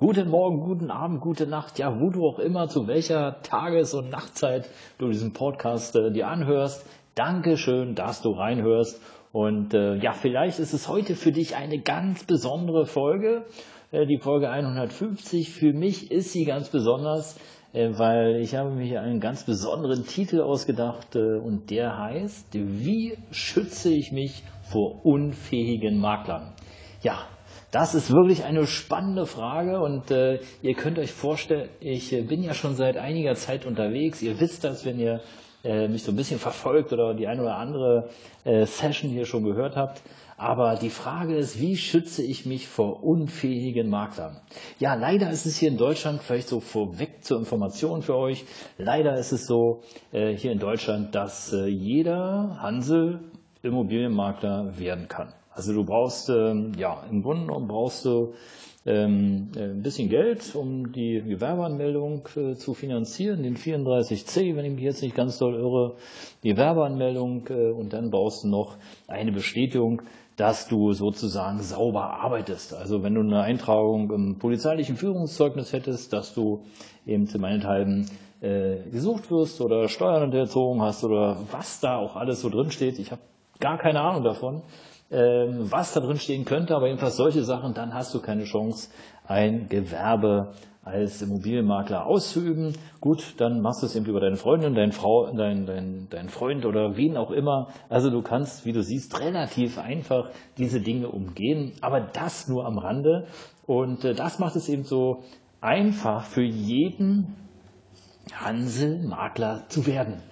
Guten Morgen, guten Abend, gute Nacht, ja, wo du auch immer, zu welcher Tages- und Nachtzeit du diesen Podcast äh, dir anhörst. Dankeschön, dass du reinhörst. Und äh, ja, vielleicht ist es heute für dich eine ganz besondere Folge, äh, die Folge 150. Für mich ist sie ganz besonders, äh, weil ich habe mir hier einen ganz besonderen Titel ausgedacht äh, und der heißt, wie schütze ich mich vor unfähigen Maklern? Ja, das ist wirklich eine spannende Frage und äh, ihr könnt euch vorstellen, ich äh, bin ja schon seit einiger Zeit unterwegs. Ihr wisst das, wenn ihr äh, mich so ein bisschen verfolgt oder die eine oder andere äh, Session hier schon gehört habt. Aber die Frage ist, wie schütze ich mich vor unfähigen Maklern? Ja, leider ist es hier in Deutschland, vielleicht so vorweg zur Information für euch, leider ist es so äh, hier in Deutschland, dass jeder Hansel Immobilienmakler werden kann. Also du brauchst, ähm, ja, im Grunde genommen brauchst du ähm, äh, ein bisschen Geld, um die Gewerbeanmeldung äh, zu finanzieren, den 34c, wenn ich mich jetzt nicht ganz doll irre, die Werbeanmeldung äh, und dann brauchst du noch eine Bestätigung, dass du sozusagen sauber arbeitest. Also wenn du eine Eintragung im polizeilichen Führungszeugnis hättest, dass du eben zu meinethalben äh, gesucht wirst oder Steuern unterzogen hast oder was da auch alles so drin steht. Ich habe gar keine Ahnung davon was da drin stehen könnte, aber jedenfalls solche Sachen, dann hast du keine Chance, ein Gewerbe als Immobilienmakler auszuüben. Gut, dann machst du es eben über deine Freundin, deine Frau, dein, dein, dein Freund oder wen auch immer. Also du kannst, wie du siehst, relativ einfach diese Dinge umgehen, aber das nur am Rande. Und äh, das macht es eben so einfach für jeden Hanselmakler zu werden.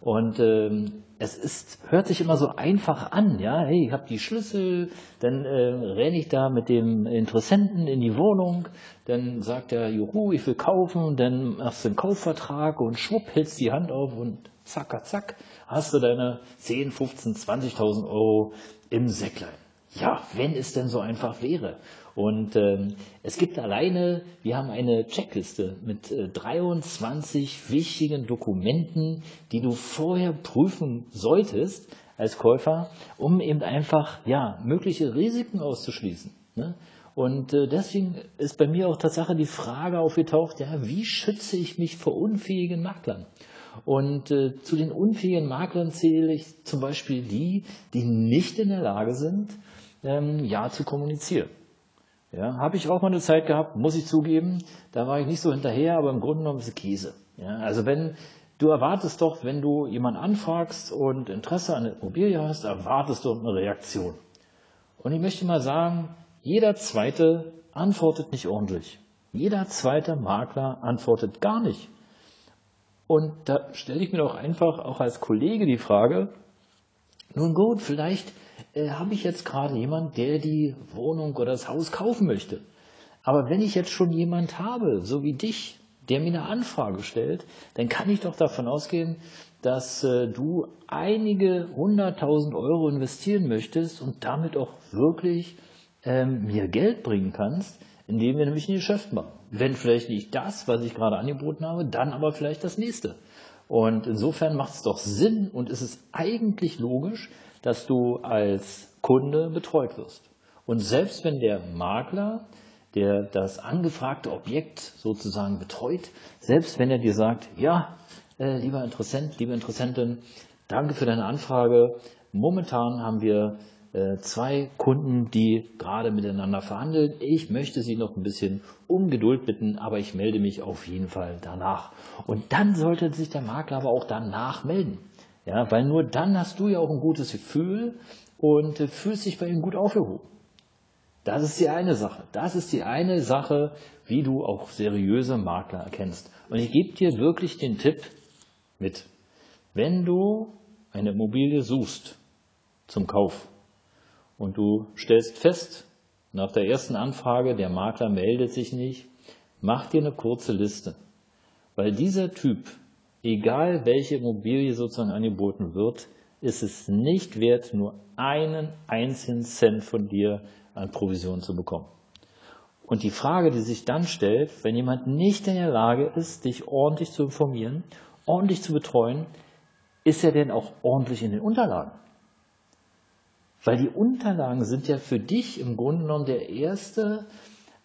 Und ähm, es ist, hört sich immer so einfach an, ja, hey, ich habe die Schlüssel, dann äh, renne ich da mit dem Interessenten in die Wohnung, dann sagt er, juhu, ich will kaufen, dann machst du einen Kaufvertrag und schwupp, hältst die Hand auf und zack, zack, hast du deine 10, 15, 20.000 Euro im Säcklein. Ja, wenn es denn so einfach wäre. Und ähm, es gibt alleine, wir haben eine Checkliste mit äh, 23 wichtigen Dokumenten, die du vorher prüfen solltest als Käufer, um eben einfach ja mögliche Risiken auszuschließen. Ne? Und äh, deswegen ist bei mir auch Tatsache die Frage aufgetaucht, ja, wie schütze ich mich vor unfähigen Maklern? Und äh, zu den unfähigen Maklern zähle ich zum Beispiel die, die nicht in der Lage sind, ähm, ja zu kommunizieren. Ja, habe ich auch mal eine Zeit gehabt, muss ich zugeben. Da war ich nicht so hinterher, aber im Grunde genommen ist es Käse. Ja, also wenn du erwartest doch, wenn du jemanden anfragst und Interesse an der Immobilie hast, erwartest du eine Reaktion. Und ich möchte mal sagen, jeder zweite antwortet nicht ordentlich. Jeder zweite Makler antwortet gar nicht. Und da stelle ich mir doch einfach auch als Kollege die Frage, nun gut, vielleicht äh, habe ich jetzt gerade jemand, der die Wohnung oder das Haus kaufen möchte. Aber wenn ich jetzt schon jemand habe, so wie dich, der mir eine Anfrage stellt, dann kann ich doch davon ausgehen, dass äh, du einige hunderttausend Euro investieren möchtest und damit auch wirklich ähm, mir Geld bringen kannst, indem wir nämlich ein Geschäft machen. Wenn vielleicht nicht das, was ich gerade angeboten habe, dann aber vielleicht das nächste. Und insofern macht es doch Sinn und es ist eigentlich logisch, dass du als Kunde betreut wirst. Und selbst wenn der Makler, der das angefragte Objekt sozusagen betreut, selbst wenn er dir sagt, ja, äh, lieber Interessent, liebe Interessentin, danke für deine Anfrage. Momentan haben wir äh, zwei Kunden, die gerade miteinander verhandeln. Ich möchte Sie noch ein bisschen um Geduld bitten, aber ich melde mich auf jeden Fall danach. Und dann sollte sich der Makler aber auch danach melden. Ja, weil nur dann hast du ja auch ein gutes Gefühl und äh, fühlst dich bei ihm gut aufgehoben. Das ist die eine Sache. Das ist die eine Sache, wie du auch seriöse Makler erkennst. Und ich gebe dir wirklich den Tipp mit. Wenn du eine Immobilie suchst zum Kauf und du stellst fest, nach der ersten Anfrage, der Makler meldet sich nicht, mach dir eine kurze Liste. Weil dieser Typ, egal welche Immobilie sozusagen angeboten wird, ist es nicht wert, nur einen einzigen Cent von dir an Provision zu bekommen. Und die Frage, die sich dann stellt, wenn jemand nicht in der Lage ist, dich ordentlich zu informieren, ordentlich zu betreuen, ist er denn auch ordentlich in den Unterlagen? Weil die Unterlagen sind ja für dich im Grunde genommen der erste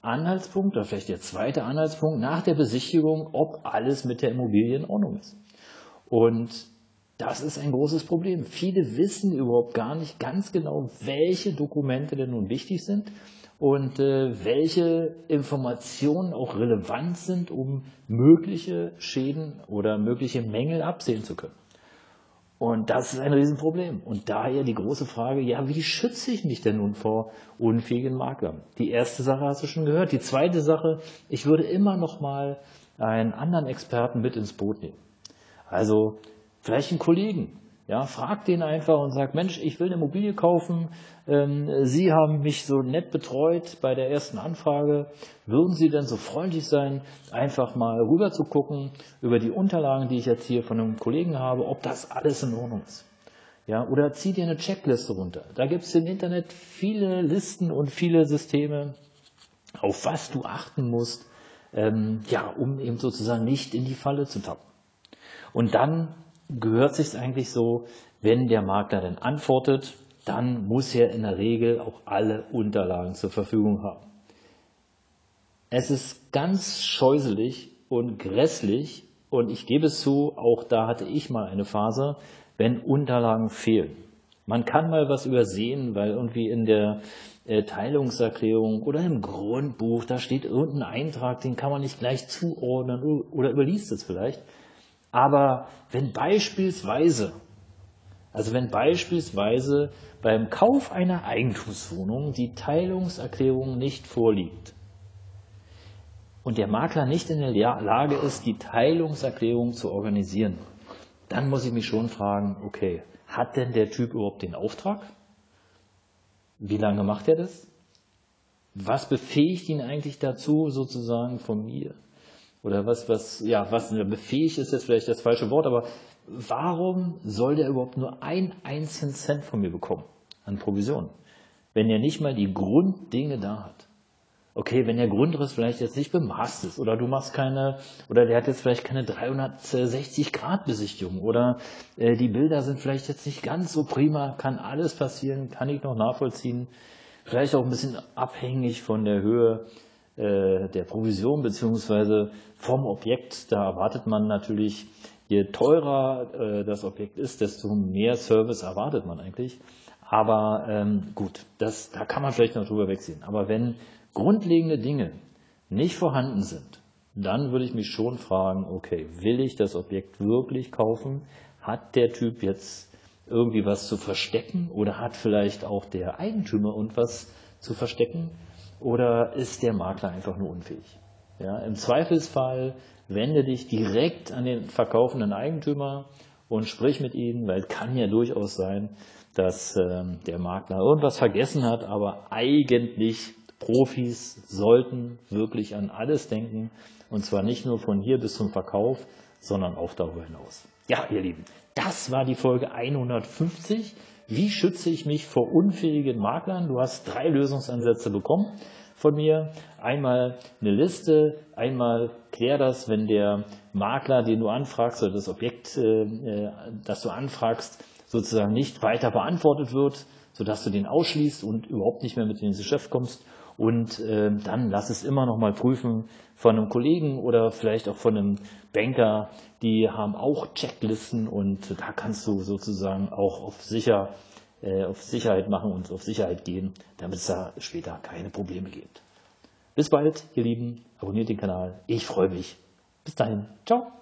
Anhaltspunkt oder vielleicht der zweite Anhaltspunkt nach der Besichtigung, ob alles mit der Immobilie in Ordnung ist. Und das ist ein großes Problem. Viele wissen überhaupt gar nicht ganz genau, welche Dokumente denn nun wichtig sind und äh, welche Informationen auch relevant sind, um mögliche Schäden oder mögliche Mängel absehen zu können. Und das ist ein Riesenproblem. Und daher die große Frage, ja, wie schütze ich mich denn nun vor unfähigen Maklern? Die erste Sache hast du schon gehört. Die zweite Sache, ich würde immer noch mal einen anderen Experten mit ins Boot nehmen. Also vielleicht einen Kollegen, ja, frag den einfach und sag, Mensch, ich will eine Immobilie kaufen. Ähm, Sie haben mich so nett betreut bei der ersten Anfrage. Würden Sie denn so freundlich sein, einfach mal rüber zu gucken über die Unterlagen, die ich jetzt hier von einem Kollegen habe, ob das alles in Ordnung ist? Ja, oder zieh dir eine Checkliste runter. Da gibt es im Internet viele Listen und viele Systeme, auf was du achten musst, ähm, ja, um eben sozusagen nicht in die Falle zu tappen. Und dann gehört sich eigentlich so, wenn der Makler dann antwortet, dann muss er in der Regel auch alle Unterlagen zur Verfügung haben. Es ist ganz scheuselig und grässlich und ich gebe es zu, auch da hatte ich mal eine Phase, wenn Unterlagen fehlen. Man kann mal was übersehen, weil irgendwie in der äh, Teilungserklärung oder im Grundbuch, da steht irgendein Eintrag, den kann man nicht gleich zuordnen oder überliest es vielleicht. Aber wenn beispielsweise, also wenn beispielsweise beim Kauf einer Eigentumswohnung die Teilungserklärung nicht vorliegt und der Makler nicht in der Lage ist, die Teilungserklärung zu organisieren, dann muss ich mich schon fragen, okay, hat denn der Typ überhaupt den Auftrag? Wie lange macht er das? Was befähigt ihn eigentlich dazu, sozusagen von mir oder was, was, ja, was befähigt ist jetzt vielleicht das falsche Wort, aber warum soll der überhaupt nur einen einzigen Cent von mir bekommen an Provision, wenn er nicht mal die Grunddinge da hat? Okay, wenn der Grundriss vielleicht jetzt nicht bemaßt ist oder du machst keine, oder der hat jetzt vielleicht keine 360 Grad Besichtigung oder äh, die Bilder sind vielleicht jetzt nicht ganz so prima, kann alles passieren, kann ich noch nachvollziehen. Vielleicht auch ein bisschen abhängig von der Höhe der Provision beziehungsweise vom Objekt. Da erwartet man natürlich, je teurer äh, das Objekt ist, desto mehr Service erwartet man eigentlich. Aber ähm, gut, das, da kann man vielleicht noch drüber wegsehen. Aber wenn grundlegende Dinge nicht vorhanden sind, dann würde ich mich schon fragen, okay, will ich das Objekt wirklich kaufen? Hat der Typ jetzt irgendwie was zu verstecken oder hat vielleicht auch der Eigentümer irgendwas zu verstecken? Oder ist der Makler einfach nur unfähig? Ja, Im Zweifelsfall wende dich direkt an den verkaufenden Eigentümer und sprich mit ihnen, weil es kann ja durchaus sein, dass ähm, der Makler irgendwas vergessen hat, aber eigentlich Profis sollten wirklich an alles denken und zwar nicht nur von hier bis zum Verkauf, sondern auch darüber hinaus. Ja, ihr Lieben, das war die Folge 150. Wie schütze ich mich vor unfähigen Maklern? Du hast drei Lösungsansätze bekommen von mir. Einmal eine Liste, einmal klär das, wenn der Makler, den du anfragst, oder das Objekt, äh, äh, das du anfragst, sozusagen nicht weiter beantwortet wird, sodass du den ausschließt und überhaupt nicht mehr mit ins Geschäft kommst. Und äh, dann lass es immer noch mal prüfen von einem Kollegen oder vielleicht auch von einem Banker. Die haben auch Checklisten und da kannst du sozusagen auch auf sicher äh, auf Sicherheit machen und auf Sicherheit gehen, damit es da später keine Probleme gibt. Bis bald, ihr Lieben. Abonniert den Kanal. Ich freue mich. Bis dahin. Ciao.